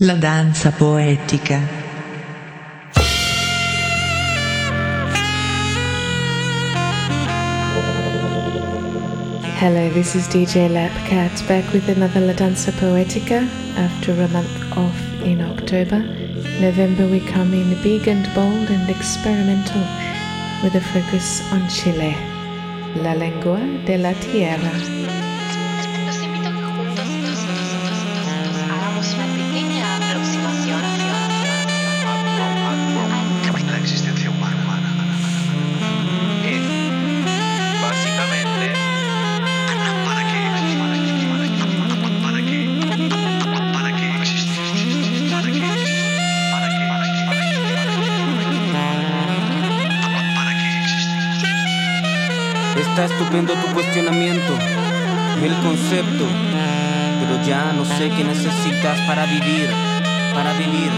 La danza poetica. Hello, this is DJ Lapcat back with another La Danza Poetica after a month off in October. November we come in big and bold and experimental with a focus on Chile, la lengua de la tierra. Estupendo tu cuestionamiento, el concepto, pero ya no sé qué necesitas para vivir, para vivir,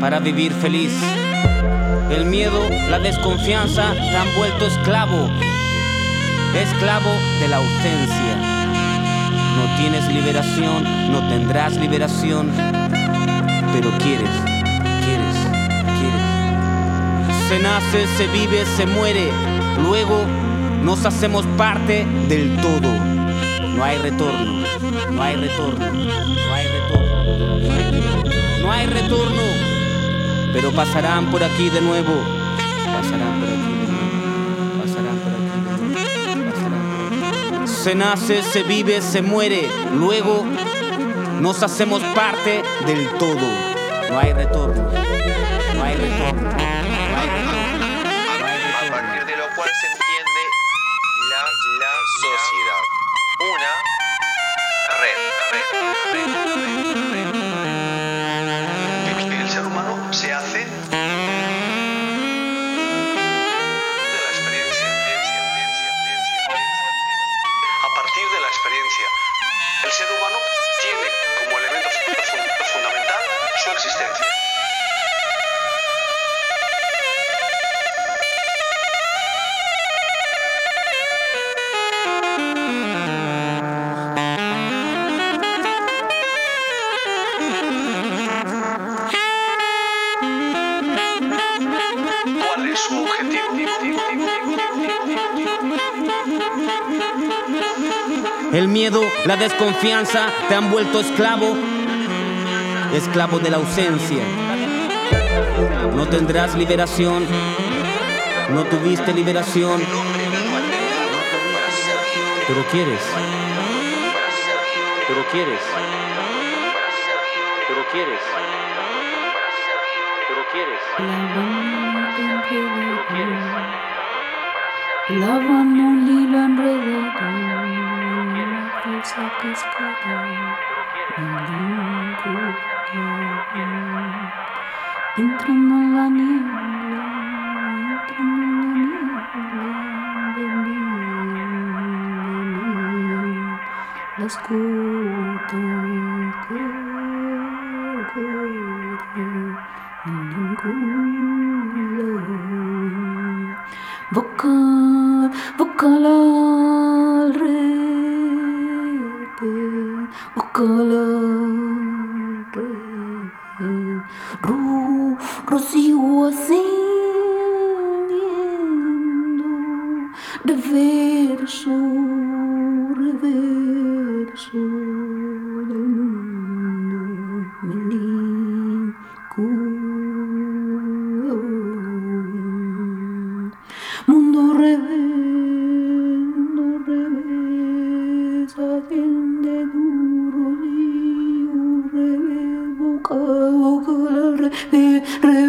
para vivir feliz. El miedo, la desconfianza te han vuelto esclavo, esclavo de la ausencia. No tienes liberación, no tendrás liberación, pero quieres, quieres, quieres. Se nace, se vive, se muere. Luego nos hacemos parte del todo. No hay retorno, no hay retorno, no hay retorno, no hay retorno. Pero pasarán por aquí de nuevo. Pasarán por aquí de nuevo. Pasarán por aquí de nuevo. Pasarán por aquí. Se nace, se vive, se muere. Luego nos hacemos parte del todo. No hay retorno. No hay retorno. No hay retorno. La desconfianza te han vuelto esclavo, esclavo de la ausencia. No tendrás liberación, no tuviste liberación, pero quieres, pero quieres, pero quieres, pero quieres. Lava un hilo enredado, Esa cascada Entra en la niebla, entra en la niebla de mí. La escuto y ningún Boca sakende duruli urebe boka boka re re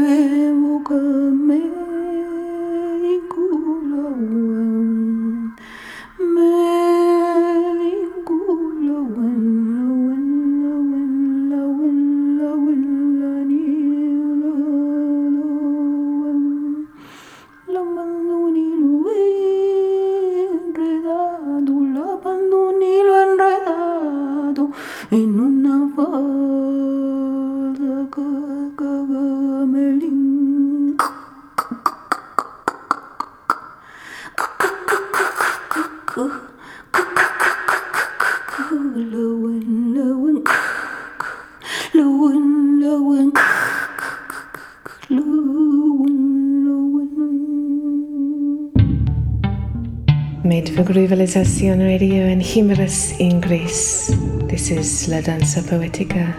For Radio and Himeras in Greece. This is La Danza Poetica,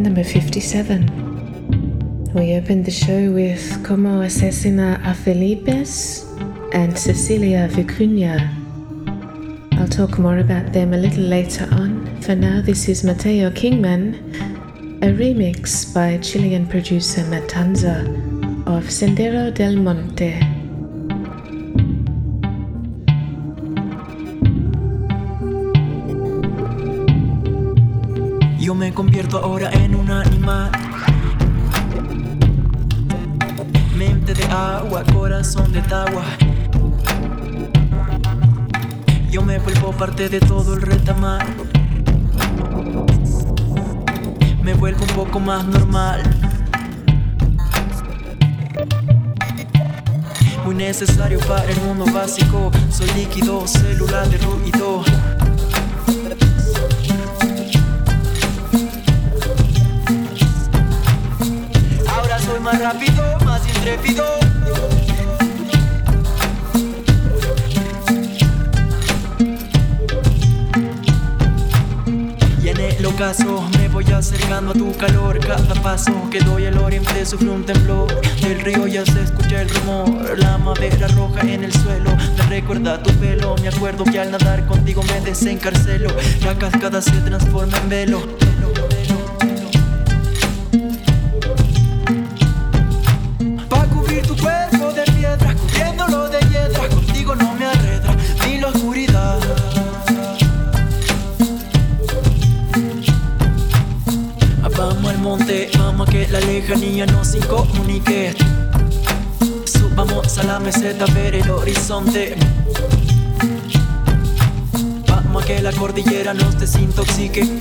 number 57. We opened the show with Como Asesina a Felipes and Cecilia Vicuña. I'll talk more about them a little later on. For now, this is Mateo Kingman, a remix by Chilean producer Matanza of Sendero del Monte. Convierto ahora en un animal. Mente de agua, corazón de tagua. Yo me vuelvo parte de todo el retamar. Me vuelvo un poco más normal. Muy necesario para el mundo básico. Soy líquido, célula de ruido. Más rápido, más intrépido. Y en el ocaso me voy acercando a tu calor. Cada paso que doy al oriente sufre un temblor. Del río ya se escucha el rumor. La madera roja en el suelo Me recuerda tu pelo. Me acuerdo que al nadar contigo me desencarcelo. La cascada se transforma en velo lejanía nos incomunique. Subamos a la meseta a ver el horizonte. Vamos a que la cordillera nos desintoxique.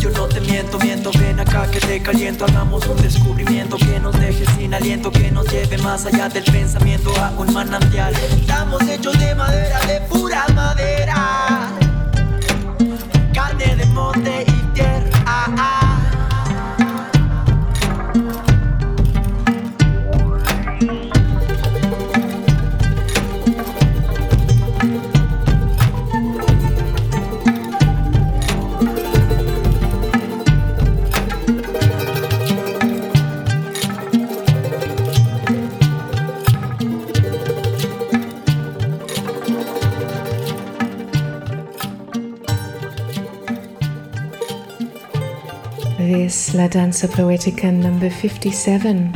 Yo no te miento, miento, ven acá que te caliento Hagamos un descubrimiento que nos deje sin aliento Que nos lleve más allá del pensamiento a un manantial Estamos hechos de madera, de pura madera Carne de monte y La Danza Poetica number 57.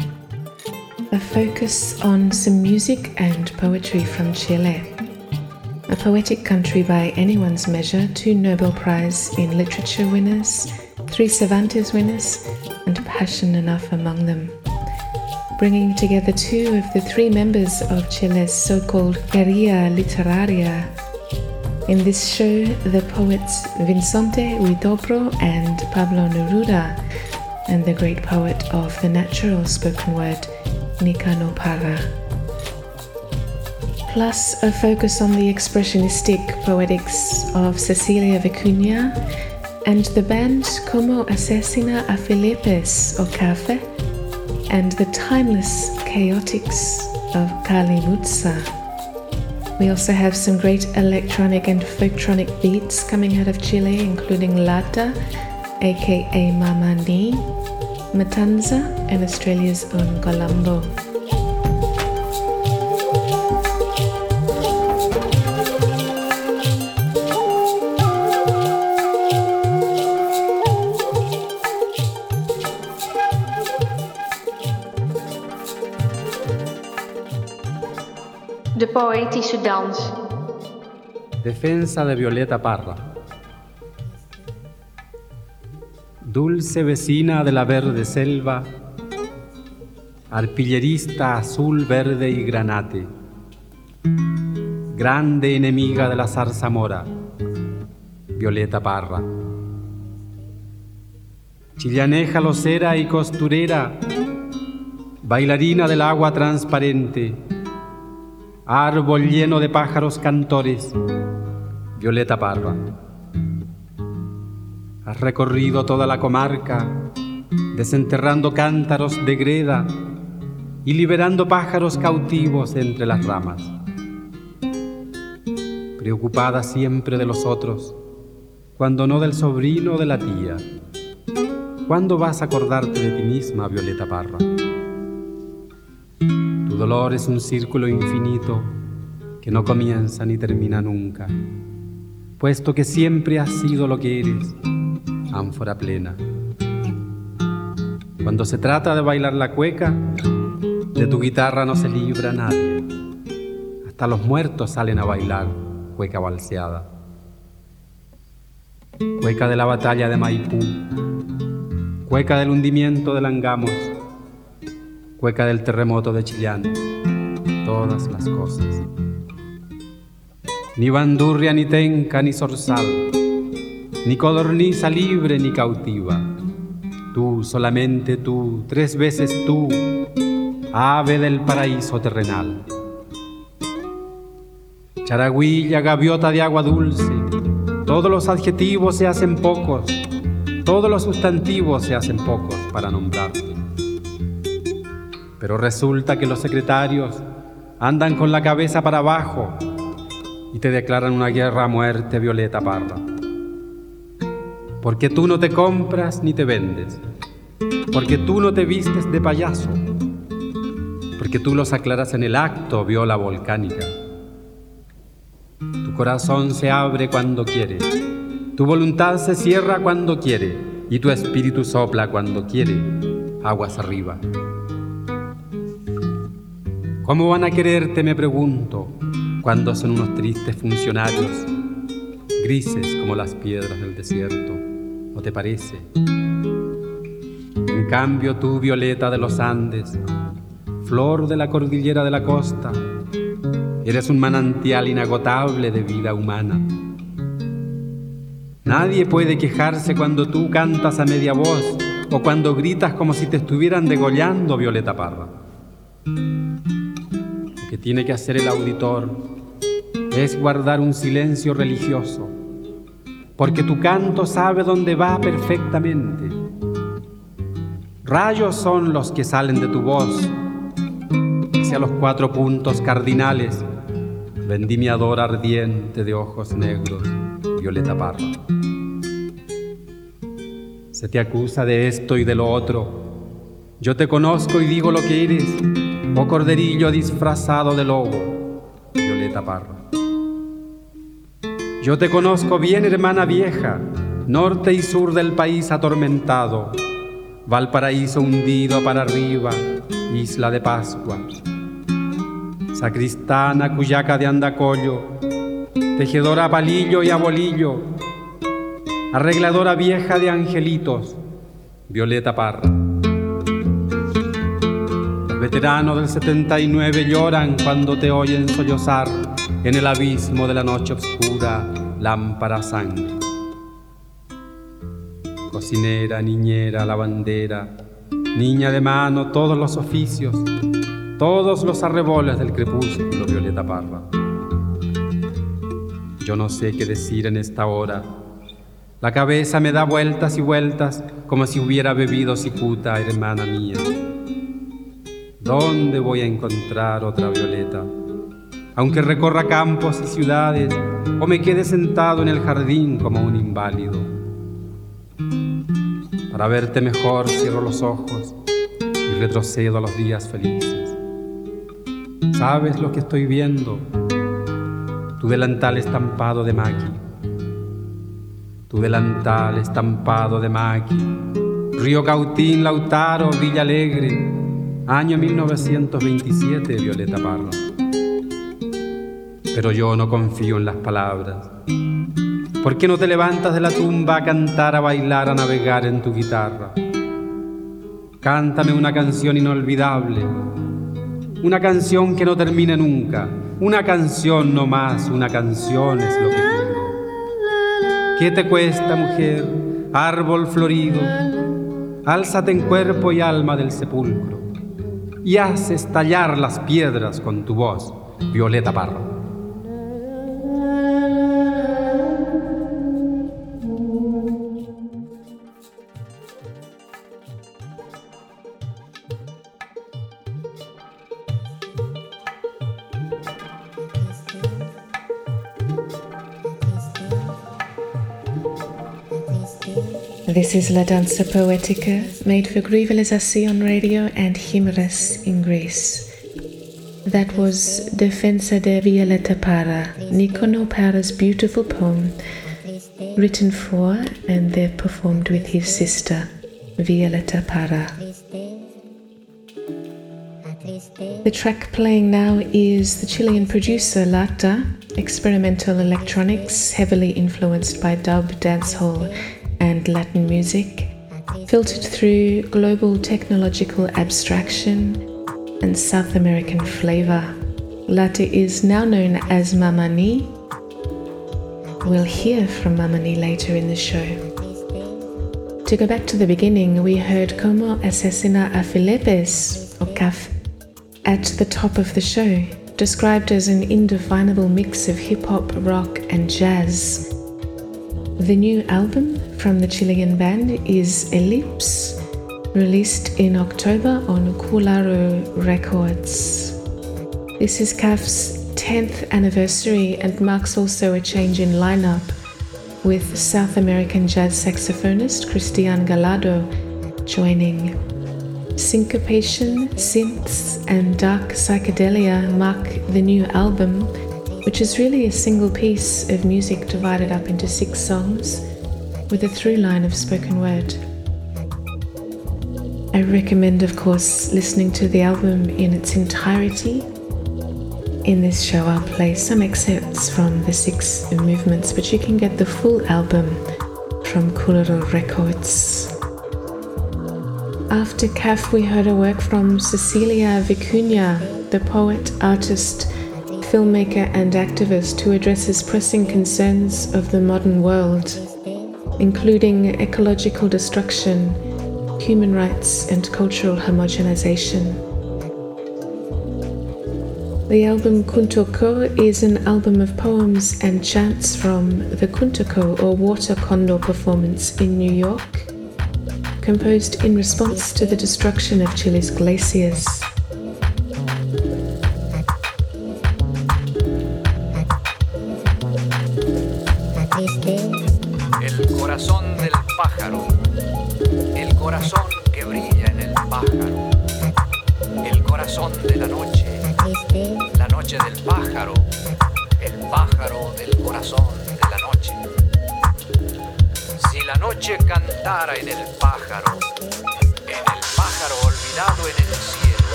A focus on some music and poetry from Chile. A poetic country by anyone's measure, two Nobel Prize in Literature winners, three Cervantes winners, and passion enough among them. Bringing together two of the three members of Chile's so called Guerrilla Literaria in this show, the poets Vincente Huidobro and Pablo Neruda, and the great poet of the natural spoken word, Nicano Parra. Plus, a focus on the expressionistic poetics of Cecilia Vicuña and the band Como Asesina a Filipes o Café, and the timeless chaotics of Kali Mutsa. We also have some great electronic and folktronic beats coming out of Chile, including Lata, aka Mama Ni, Matanza, and Australia's own Colombo. De poëtische dans. Defensa de Violeta Parra. Dulce vecina de la verde selva, arpillerista azul, verde y granate, grande enemiga de la zarzamora, Violeta Parra. Chillaneja locera y costurera, bailarina del agua transparente, árbol lleno de pájaros cantores, Violeta Parra. Has recorrido toda la comarca, desenterrando cántaros de greda y liberando pájaros cautivos entre las ramas. Preocupada siempre de los otros, cuando no del sobrino o de la tía. ¿Cuándo vas a acordarte de ti misma, Violeta Parra? Tu dolor es un círculo infinito que no comienza ni termina nunca, puesto que siempre has sido lo que eres, ánfora plena. Cuando se trata de bailar la cueca, de tu guitarra no se libra nadie. Hasta los muertos salen a bailar cueca balseada. Cueca de la batalla de Maipú, cueca del hundimiento de Langamos, cueca del terremoto de Chillán, todas las cosas. Ni bandurria, ni tenca, ni zorzal, ni codorniza libre ni cautiva. Tú, solamente tú, tres veces tú, ave del paraíso terrenal. Charagüilla, gaviota de agua dulce, todos los adjetivos se hacen pocos, todos los sustantivos se hacen pocos para nombrarte. Pero resulta que los secretarios andan con la cabeza para abajo y te declaran una guerra a muerte, Violeta Parra. Porque tú no te compras ni te vendes, porque tú no te vistes de payaso, porque tú los aclaras en el acto, viola volcánica. Tu corazón se abre cuando quiere, tu voluntad se cierra cuando quiere y tu espíritu sopla cuando quiere, aguas arriba. ¿Cómo van a quererte, me pregunto, cuando son unos tristes funcionarios, grises como las piedras del desierto? ¿No te parece? En cambio, tú, violeta de los Andes, flor de la cordillera de la costa, Eres un manantial inagotable de vida humana. Nadie puede quejarse cuando tú cantas a media voz o cuando gritas como si te estuvieran degollando, Violeta Parra. Lo que tiene que hacer el auditor es guardar un silencio religioso, porque tu canto sabe dónde va perfectamente. Rayos son los que salen de tu voz hacia los cuatro puntos cardinales vendimiador ardiente de ojos negros, Violeta Parra. Se te acusa de esto y de lo otro. Yo te conozco y digo lo que eres, oh corderillo disfrazado de lobo, Violeta Parra. Yo te conozco bien, hermana vieja, norte y sur del país atormentado, Valparaíso hundido para arriba, isla de Pascua sacristana cuyaca de andacollo, tejedora a palillo y a bolillo, arregladora vieja de angelitos, Violeta Parra. Los veteranos del 79 lloran cuando te oyen sollozar en el abismo de la noche oscura, lámpara sangre. Cocinera, niñera, lavandera, niña de mano, todos los oficios, todos los arreboles del crepúsculo, Violeta Parra. Yo no sé qué decir en esta hora. La cabeza me da vueltas y vueltas como si hubiera bebido cicuta, hermana mía. ¿Dónde voy a encontrar otra Violeta? Aunque recorra campos y ciudades o me quede sentado en el jardín como un inválido. Para verte mejor cierro los ojos y retrocedo a los días felices. ¿Sabes lo que estoy viendo? Tu delantal estampado de maqui. Tu delantal estampado de maqui. Río Cautín, Lautaro, Villa Alegre. Año 1927, Violeta Parra. Pero yo no confío en las palabras. ¿Por qué no te levantas de la tumba a cantar, a bailar, a navegar en tu guitarra? Cántame una canción inolvidable una canción que no termine nunca, una canción no más, una canción es lo que pido. ¿Qué te cuesta, mujer, árbol florido? Álzate en cuerpo y alma del sepulcro y haz estallar las piedras con tu voz, Violeta Parra. This is La Danza Poetica, made for Grivalizacion Radio and Himres in Greece. That was Defensa de Violeta Para, Nicono Para's beautiful poem, written for and there performed with his sister, Violeta Para. The track playing now is the Chilean producer Lata, experimental electronics heavily influenced by dub, dancehall, and Latin music, filtered through global technological abstraction and South American flavor. Lata is now known as Mamani. We'll hear from Mamani later in the show. To go back to the beginning, we heard Como Asesina a Filepes, or CAF, at the top of the show, described as an indefinable mix of hip hop, rock, and jazz. The new album from the Chilean band is Ellipse, released in October on Kularo Records. This is CAF's 10th anniversary and marks also a change in lineup, with South American jazz saxophonist Christian Galado joining. Syncopation, synths, and dark psychedelia mark the new album, which is really a single piece of music divided up into six songs with a through line of spoken word. I recommend, of course, listening to the album in its entirety. In this show, I'll play some excerpts from the six movements, but you can get the full album from Kuluro Records. After CAF, we heard a work from Cecilia Vicuña, the poet, artist, filmmaker, and activist who addresses pressing concerns of the modern world, including ecological destruction, human rights, and cultural homogenization. The album Kuntoko is an album of poems and chants from the Kuntoko or Water Condor performance in New York composed in response to the destruction of Chile's glaciers.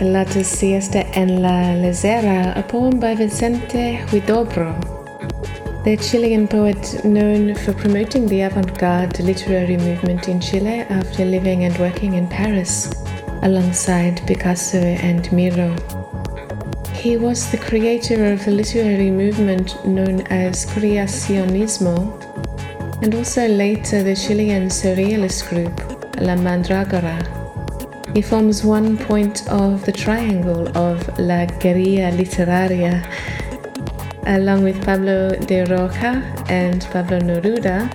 In with La Siesta en la Lezera, a poem by Vicente Huidobro, the Chilean poet known for promoting the avant garde literary movement in Chile after living and working in Paris alongside Picasso and Miro. He was the creator of the literary movement known as Creacionismo and also later the Chilean surrealist group La Mandragora. He forms one point of the triangle of La Guerrilla Literaria, along with Pablo de Roja and Pablo Neruda,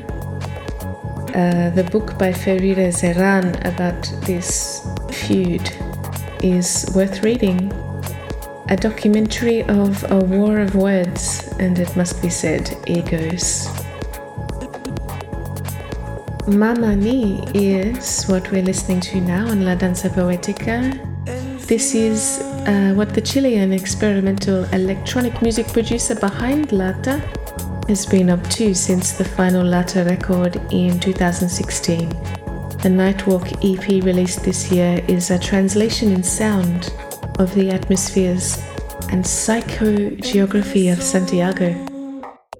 uh, the book by Ferreira Zeran about this feud is worth reading. A documentary of a war of words, and it must be said, egos. Mama Ni is what we're listening to now on La Danza Poetica. This is uh, what the Chilean experimental electronic music producer behind Lata has been up to since the final Lata record in 2016. The Nightwalk EP released this year is a translation in sound of the atmospheres and psychogeography of Santiago.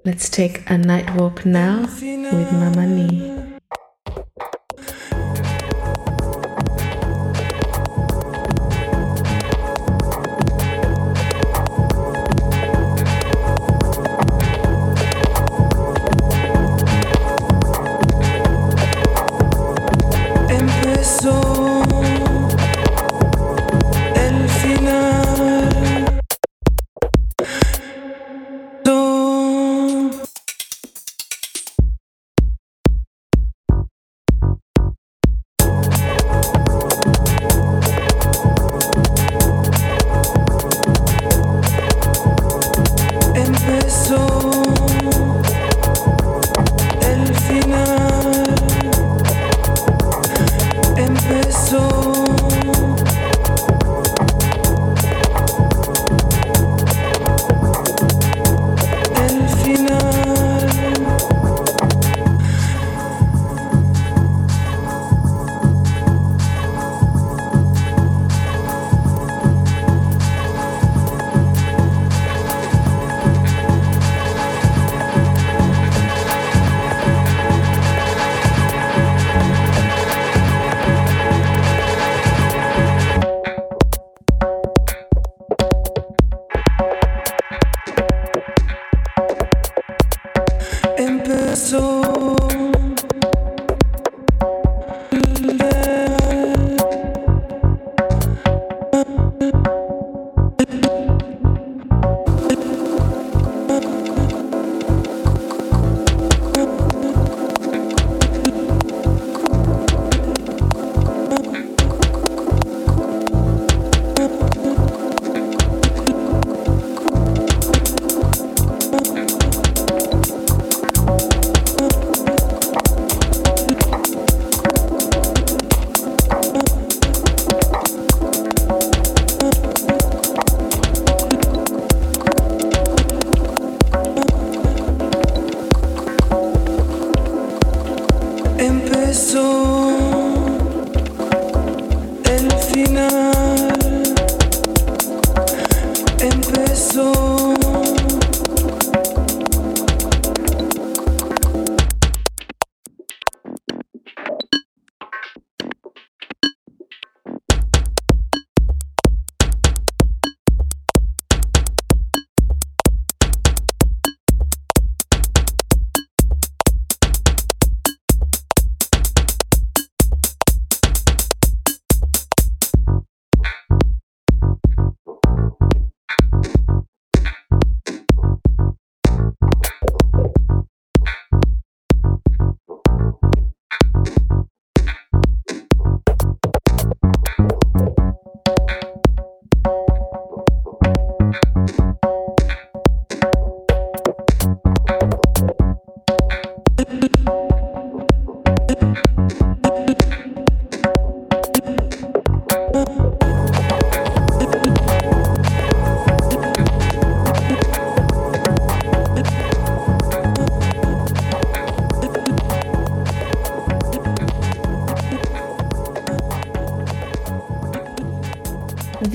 Let's take a night walk now with Mama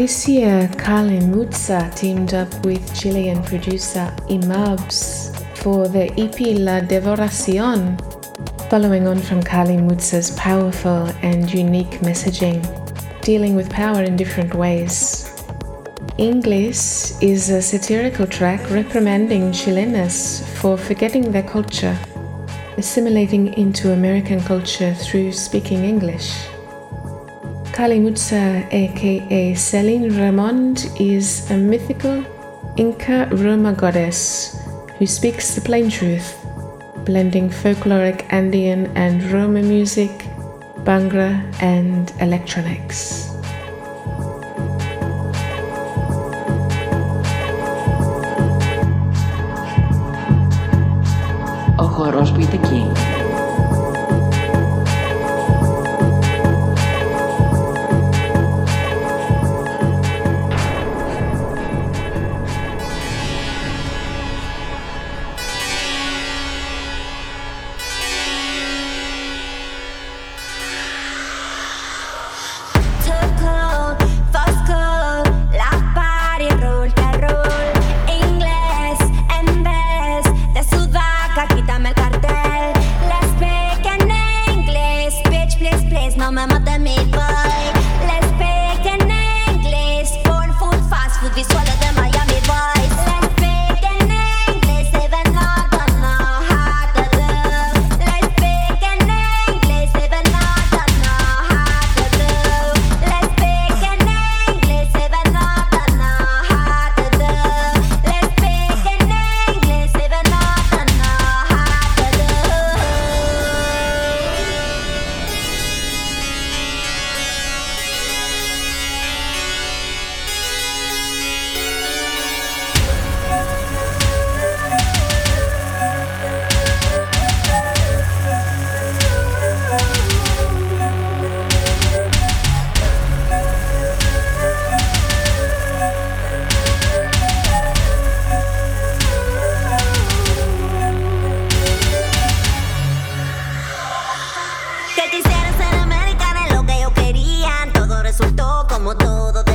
This year, Kale Mutsa teamed up with Chilean producer Imabs for the EP La Devoración, following on from Kale Mutsa's powerful and unique messaging, dealing with power in different ways. Ingles is a satirical track reprimanding Chilenas for forgetting their culture, assimilating into American culture through speaking English. Kalimutsa, aka Celine Ramond, is a mythical Inca Roma goddess who speaks the plain truth, blending folkloric Andean and Roma music, Bhangra, and electronics. quisiera ser americana es lo que yo quería. Todo resultó como todo.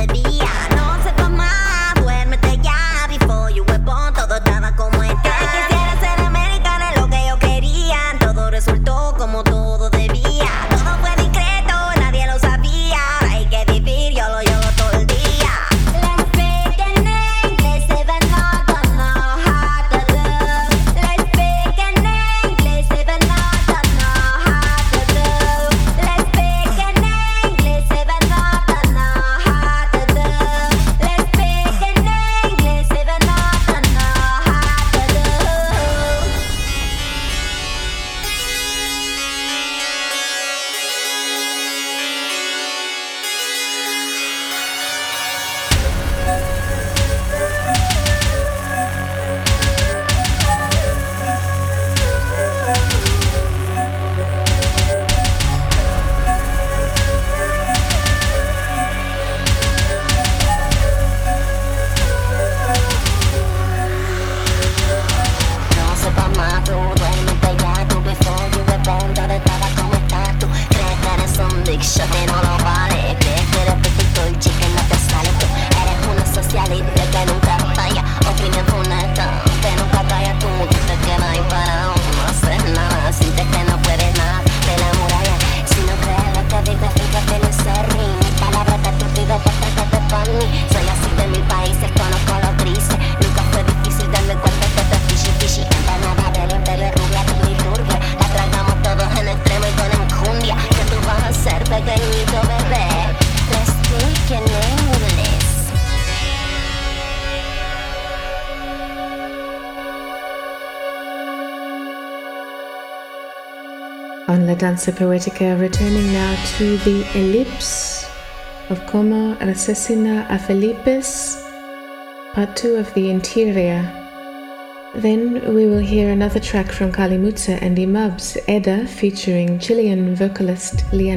Danza Poetica, returning now to the ellipse of Como Asesina a Felipes, part two of the interior. Then we will hear another track from Kalimutsa and Imab's Edda featuring Chilean vocalist Lia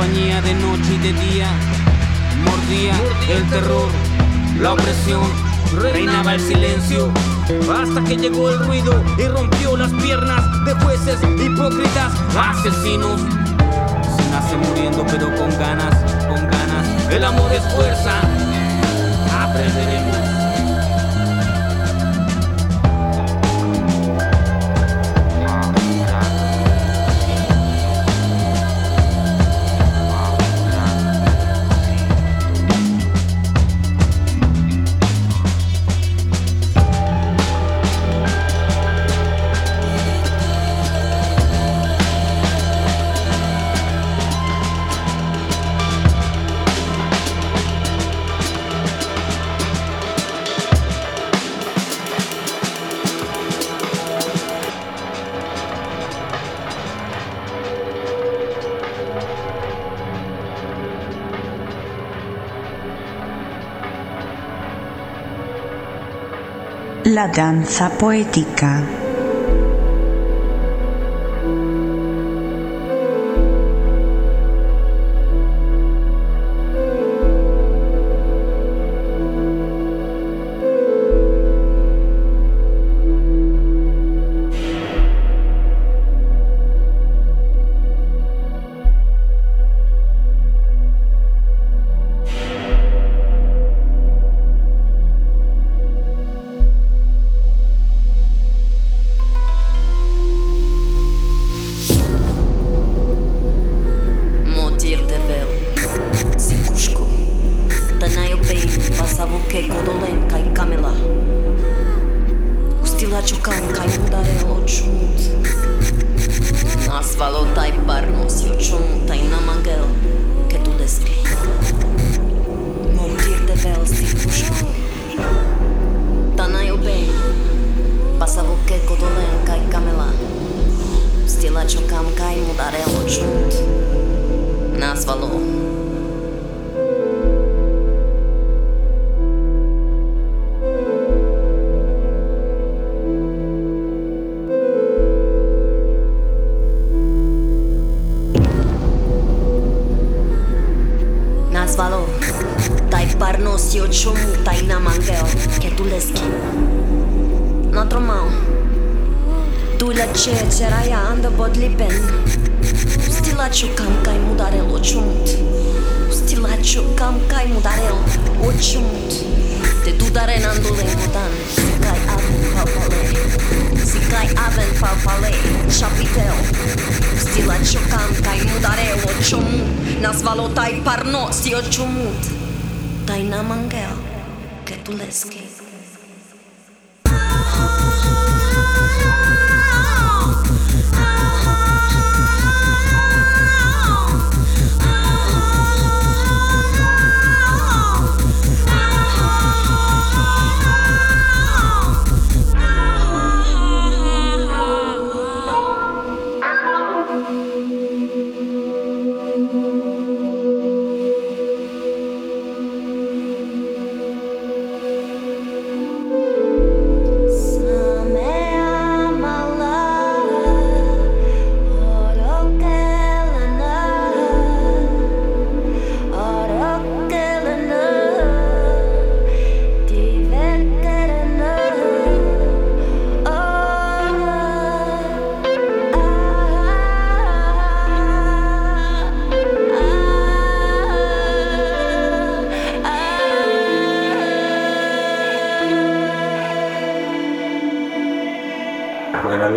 de noche y de día. Mordía el terror, la opresión, reinaba el silencio. Hasta que llegó el ruido y rompió las piernas de jueces hipócritas, asesinos. Se nace muriendo pero con ganas, con ganas. El amor es fuerza, aprenderemos. la danza poética.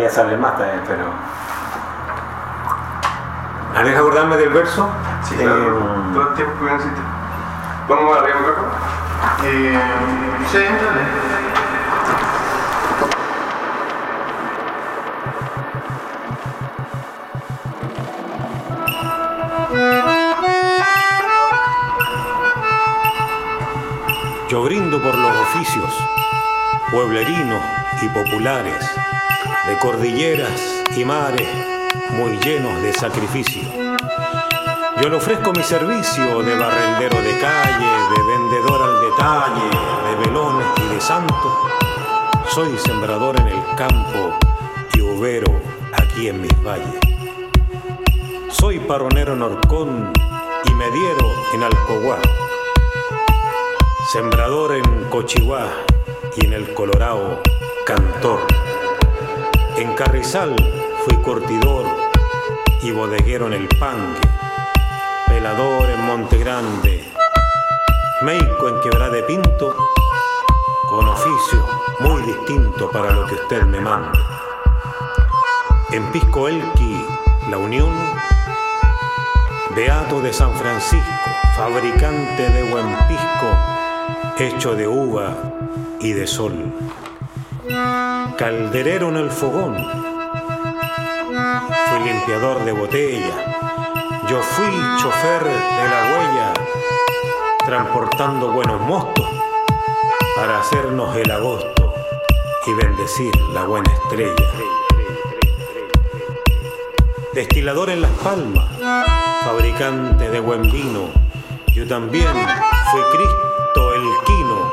Nacha. salen más también, pero. ¿Me deja acordarme del verso? Sí, claro. Eh, Todo el tiempo que necesite. ¿Vamos arriba un poco? Eh, sí, dale. Yo brindo por los oficios, pueblerinos y populares, de cordilleras y mares muy llenos de sacrificio. Yo le ofrezco mi servicio de barrendero de calle, de vendedor al detalle, de velones y de santo. Soy sembrador en el campo y overo aquí en mis valles. Soy paronero en Orcón y mediero en Alcoguá. Sembrador en Cochihuá y en el Colorado cantor. En Carrizal fui cortidor y bodeguero en el Pangue. Pelador en Monte Grande. Meico en Quebrada de Pinto. Con oficio muy distinto para lo que usted me mande. En Pisco Elqui, La Unión. Beato de San Francisco, fabricante de buen pisco hecho de uva y de sol. Calderero en el fogón. Fui limpiador de botella. Yo fui chofer de la huella, transportando buenos mostos para hacernos el agosto y bendecir la buena estrella. Destilador en Las Palmas, fabricante de buen vino. Yo también fui Cristo el Quino,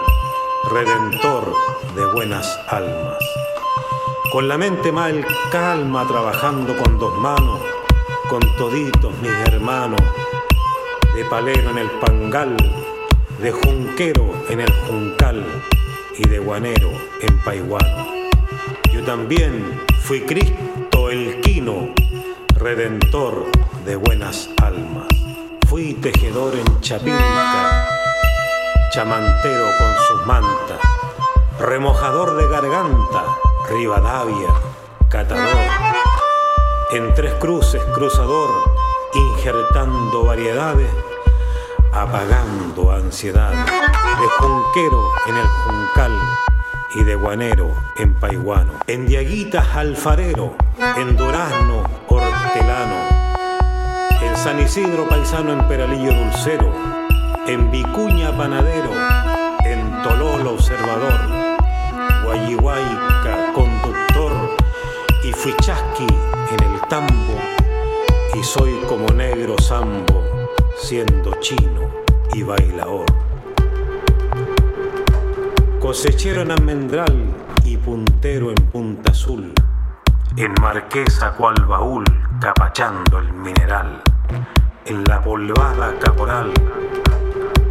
redentor de buenas almas. Con la mente mal calma, trabajando con dos manos, con toditos mis hermanos, de palero en el pangal, de junquero en el juncal y de guanero en paiguano. Yo también fui Cristo el Quino, redentor de buenas almas. Fui tejedor en Chapinca, chamantero con sus mantas, remojador de garganta, Rivadavia, catador. En tres cruces, cruzador, injertando variedades, apagando ansiedades. De junquero en el juncal y de guanero en paiguano. En diaguitas, alfarero, en durazno, hortelano. En San Isidro, paisano, en Peralillo, dulcero. En Vicuña, panadero. En Tololo, observador. Guayihuayca, conductor. Y fui chasqui en el tambo. Y soy como negro sambo, siendo chino y bailaor. Cosechero en almendral y puntero en punta azul. En marquesa cual baúl, capachando el mineral. En la polvada caporal,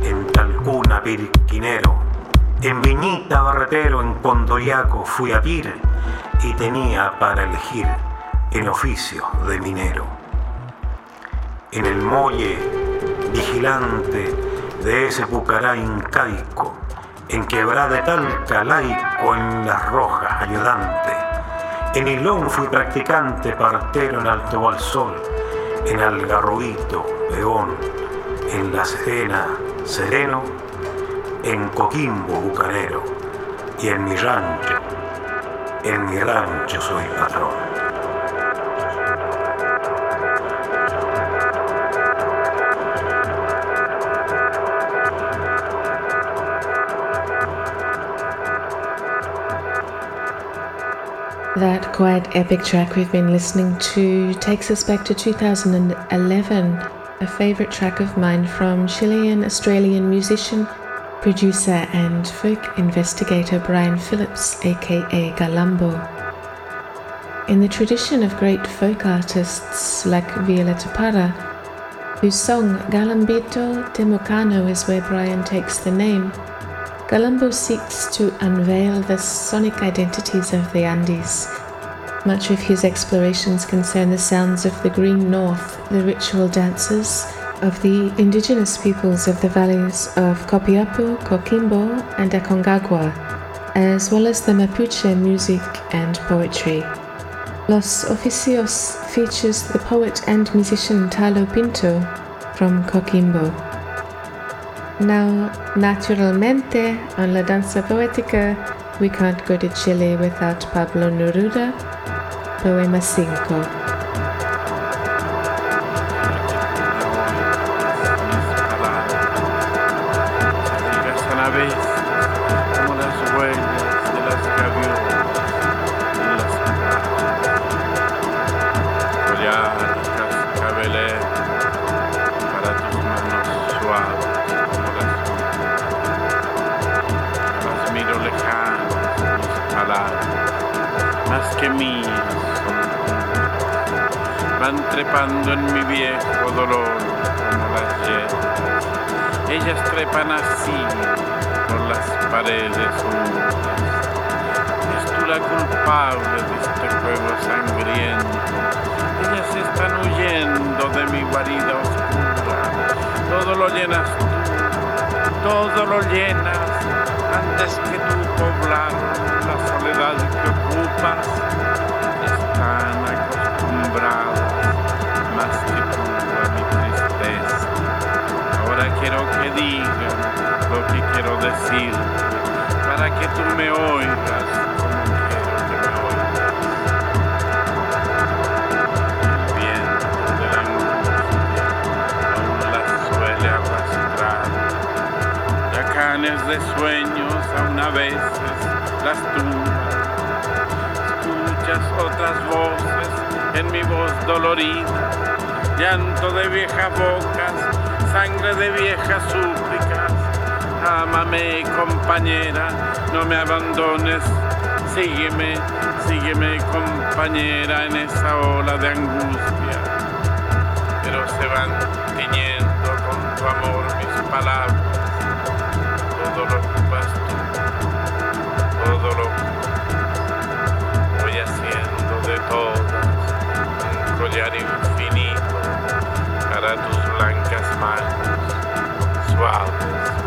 en talcuna pirquinero. En viñita barretero, en Condoyaco fui a vir y tenía para elegir en oficio de minero. En el muelle vigilante de ese pucará incaico, en quebrada talca laico, en las rojas ayudante. En Hilón fui practicante, partero en Alto Balsol, en Algarroguito, peón, en La Serena, sereno, en Coquimbo, bucanero, y en mi rancho, en mi rancho soy patrón. That quite epic track we've been listening to takes us back to 2011, a favorite track of mine from Chilean Australian musician, producer, and folk investigator Brian Phillips, aka Galambo. In the tradition of great folk artists like Violeta Parra, whose song Galambito de Mocano is where Brian takes the name, Galambo seeks to unveil the sonic identities of the Andes. Much of his explorations concern the sounds of the Green North, the ritual dances of the indigenous peoples of the valleys of Copiapo, Coquimbo, and Aconcagua, as well as the Mapuche music and poetry. Los Oficios features the poet and musician Talo Pinto from Coquimbo. Now, naturalmente, on La Danza Poética, we can't go to Chile without Pablo Neruda, Poema 5. Trepan así por las paredes húmedas. Es tú la culpable de este juego sangriento. Ellas están huyendo de mi guarida oscura. Todo lo llenas tú, todo lo llenas antes que tú poblar la soledad que ocupas. Están acostumbradas más que tú a mi tristeza. Ahora quiero que quiero decir para que tú me oigas como quiero que me oigas. El viento de la angustia aún las suele arrastrar. Yacanes de sueños aún a veces las tumban. Escuchas otras voces en mi voz dolorida, llanto de viejas bocas, sangre de viejas súplicas. Ámame, compañera, no me abandones, sígueme, sígueme, compañera, en esa ola de angustia. Pero se van tiñendo con tu amor mis palabras, todo lo ocupas tú, todo lo voy haciendo de todas. Un collar infinito para tus blancas manos, suaves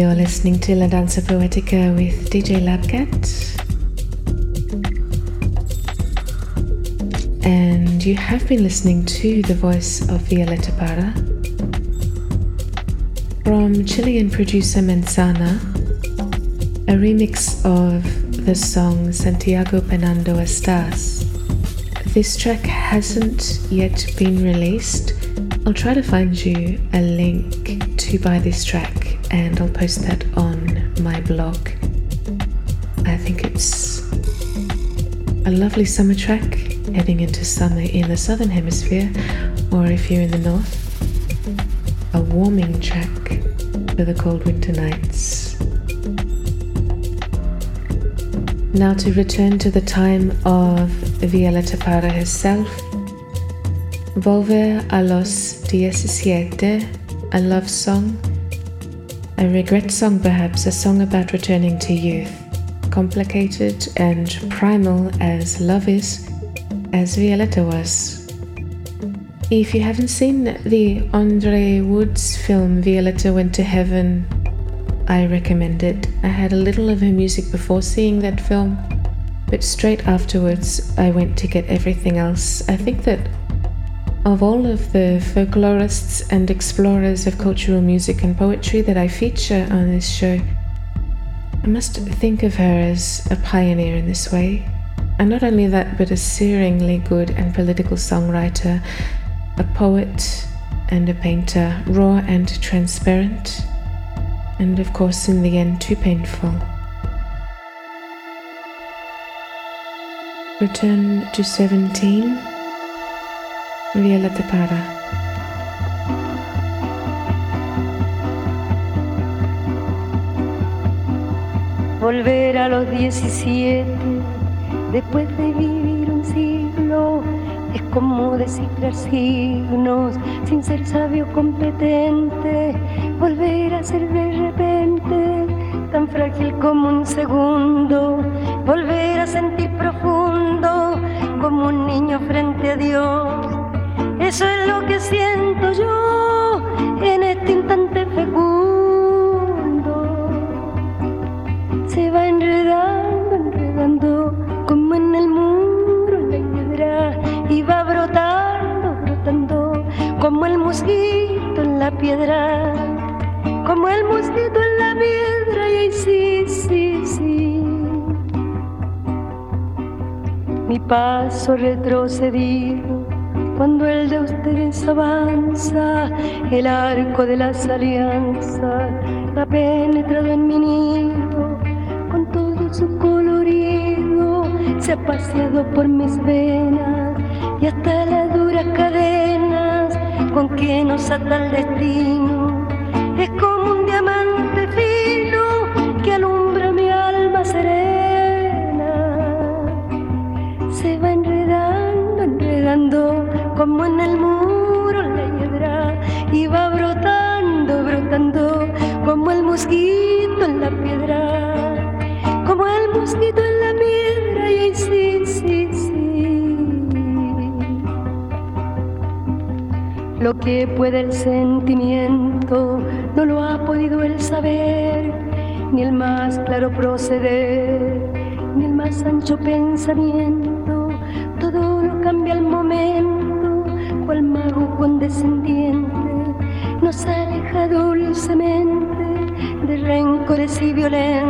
You're listening to La Danza Poetica with DJ Labcat. And you have been listening to the voice of Violeta Parra from Chilean producer Mensana, a remix of the song Santiago Penando Estás. This track hasn't yet been released. I'll try to find you a link to buy this track and I'll post that on my blog. I think it's a lovely summer track heading into summer in the southern hemisphere, or if you're in the north, a warming track for the cold winter nights. Now to return to the time of Violeta Parra herself. Volver a los diecisiete, a love song, a regret song perhaps, a song about returning to youth, complicated and primal as love is, as Violetta was. If you haven't seen the Andre Woods film Violetta Went to Heaven, I recommend it. I had a little of her music before seeing that film, but straight afterwards I went to get everything else. I think that of all of the folklorists and explorers of cultural music and poetry that I feature on this show, I must think of her as a pioneer in this way. And not only that, but a searingly good and political songwriter, a poet and a painter, raw and transparent, and of course, in the end, too painful. Return to 17, Violeta Parra. Volver a los 17 después de vivir un siglo es como descifrar signos sin ser sabio competente. Volver a ser de repente tan frágil como un segundo. Volver a sentir profundo como un niño frente a Dios. Eso es lo que siento yo en este instante fecundo. Se va enredando, enredando como en el muro la piedra y va brotando, brotando como el mosquito en la piedra, como el mosquito en la piedra y ahí sí, sí, sí. Mi paso retrocedido cuando el de ustedes avanza, el arco de las alianzas ha penetrado en mi nido con todo su colorido, se ha paseado por mis venas y hasta las duras cadenas con que nos ata el destino. Como en el muro la hiedra va brotando, brotando como el mosquito en la piedra, como el mosquito en la piedra y ahí sí, sí, sí. Lo que puede el sentimiento no lo ha podido el saber, ni el más claro proceder, ni el más ancho pensamiento. si violenta.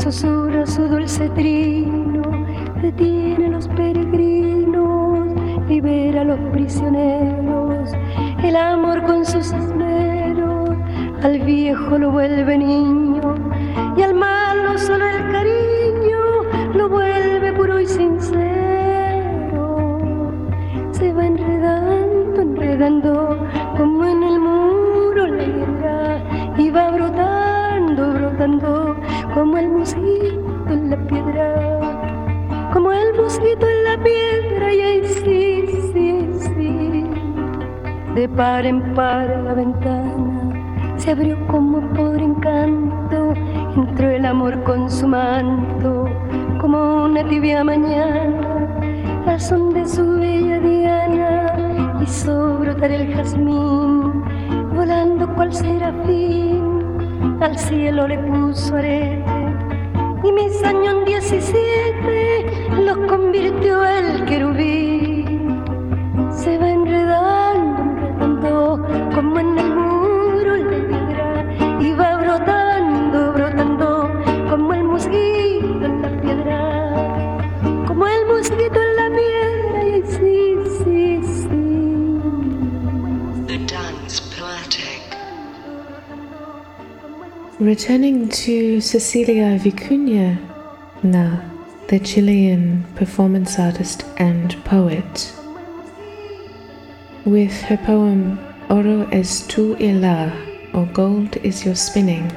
Susurra su dulce trino, detiene a los peregrinos, libera a los prisioneros, el amor con sus esmeros, al viejo lo vuelve niño, y al malo solo el cariño lo vuelve puro y sincero, se va enredando, enredando mosquito en la piedra y ahí sí, sí, sí. De par en par la ventana se abrió como por encanto, entró el amor con su manto, como una tibia mañana, razón de su bella diana, hizo brotar el jazmín, volando cual serafín, al cielo le puso arete. Y mis años 17 los convirtió el querubín. Se va enredando, enredando como en el muro de piedra y va brotando, brotando como el mosquito en la piedra, como el mosquito en la piedra y sí, sí, sí. The dance poetic. Returning to Cecilia Vicuña now, the Chilean performance artist and poet, with her poem Oro es tu hilar, or Gold is your spinning.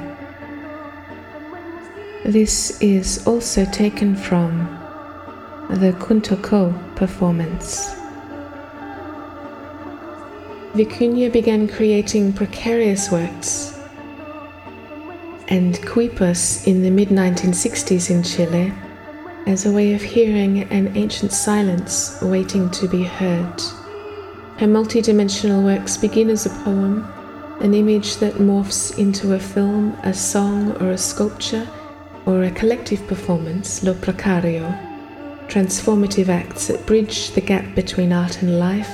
This is also taken from the Kuntoko performance. Vicuña began creating precarious works and quipus in the mid 1960s in Chile as a way of hearing an ancient silence waiting to be heard. Her multidimensional works begin as a poem, an image that morphs into a film, a song, or a sculpture, or a collective performance, lo precario, transformative acts that bridge the gap between art and life,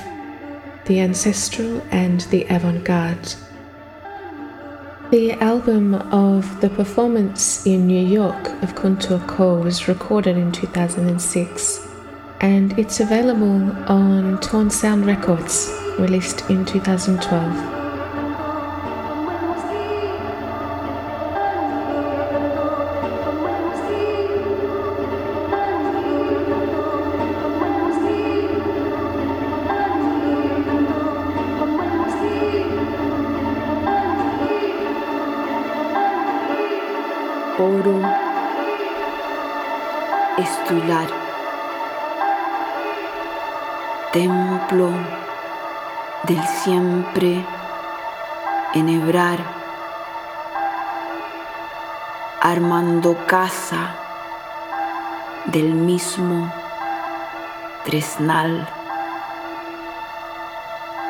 the ancestral and the avant garde. The album of the performance in New York of Kuntur Ko was recorded in 2006 and it's available on Torn Sound Records, released in 2012. Del siempre enhebrar, armando casa del mismo tresnal.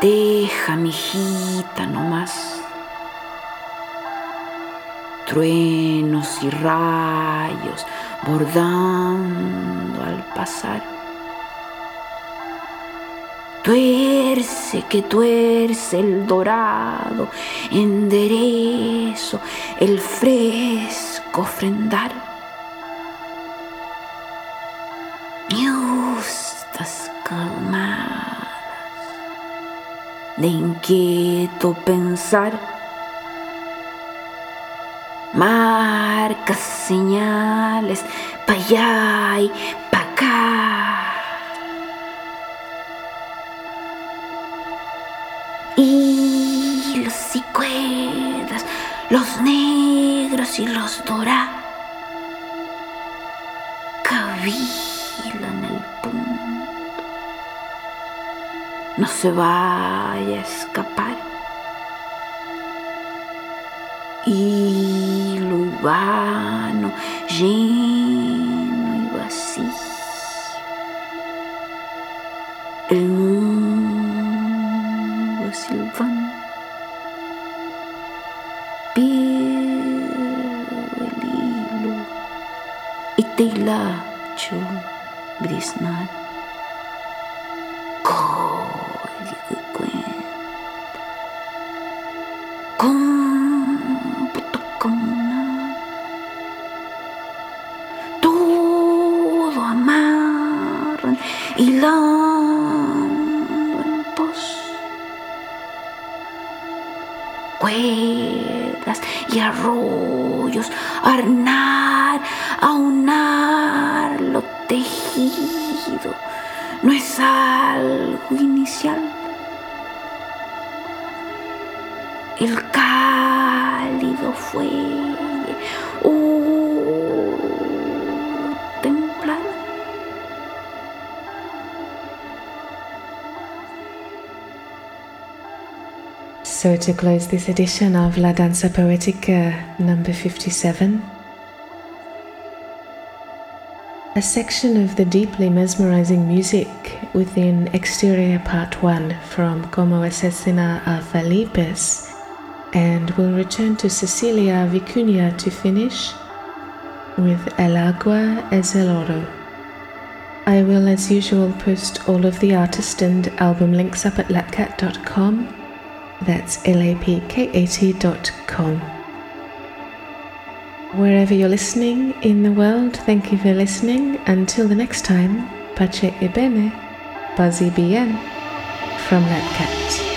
Deja, mijita, nomás truenos y rayos bordando al pasar. Tuerce que tuerce el dorado, enderezo el fresco ofrendar. Justas calmadas de inquieto pensar marcas, señales, pa' allá y pa' acá. Y cuerdas, los negros y los dorados, cavilan el punto. No se vaya a escapar. y vano, lleno y vacío. they love you, but it's not. So, to close this edition of La Danza Poetica number 57, a section of the deeply mesmerizing music within Exterior Part 1 from Como Asesina a Felipes, and we'll return to Cecilia Vicuña to finish with El Agua es el Oro. I will, as usual, post all of the artist and album links up at lapcat.com. That's lapkat.com. Wherever you're listening in the world, thank you for listening. Until the next time, pace e bene, pazzi bien, from Lapcat. No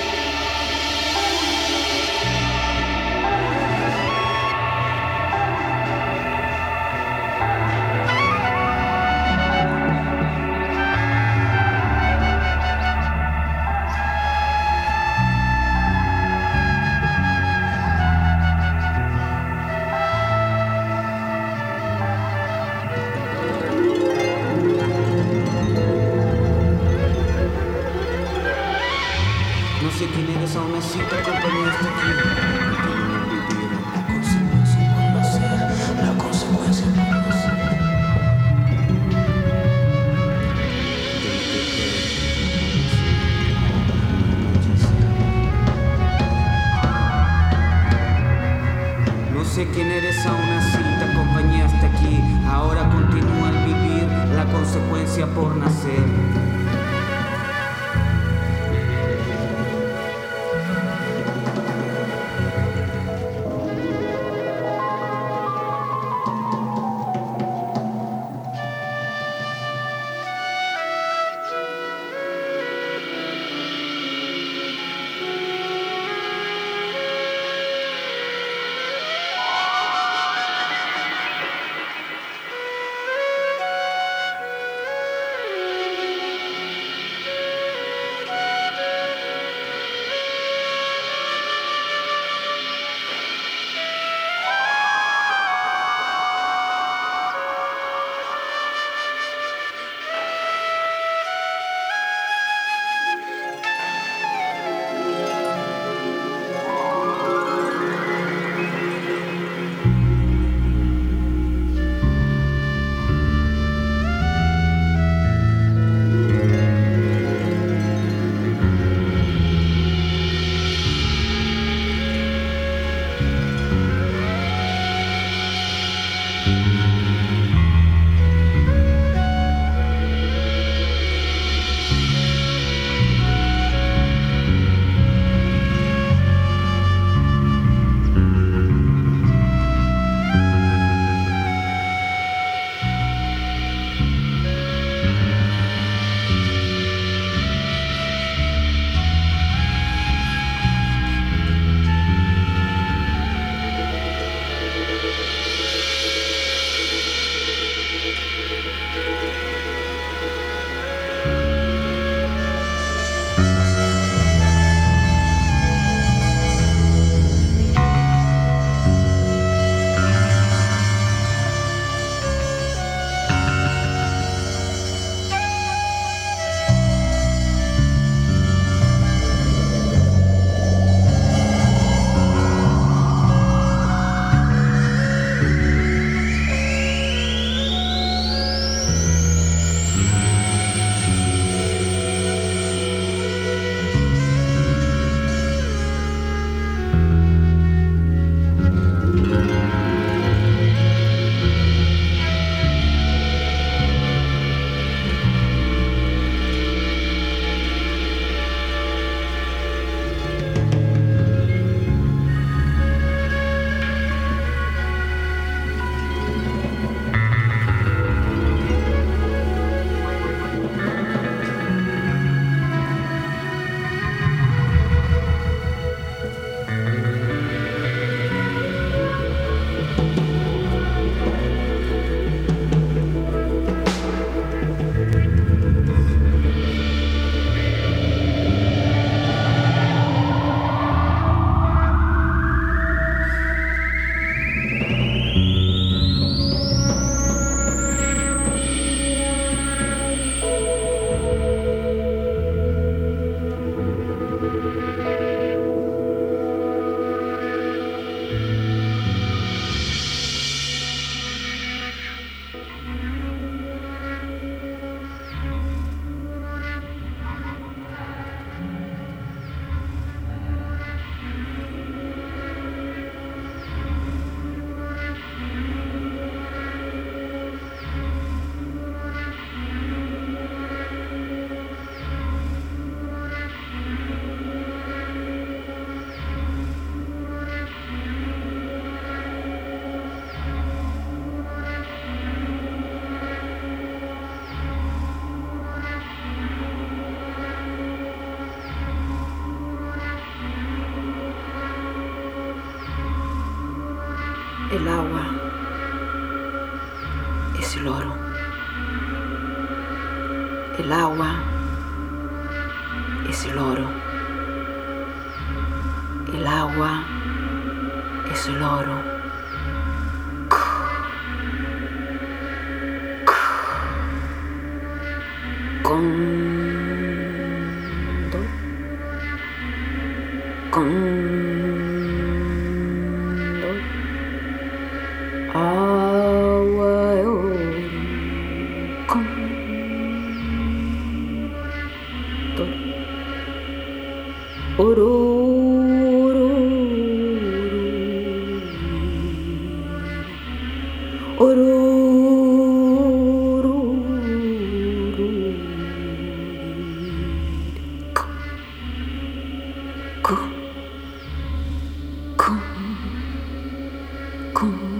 嗯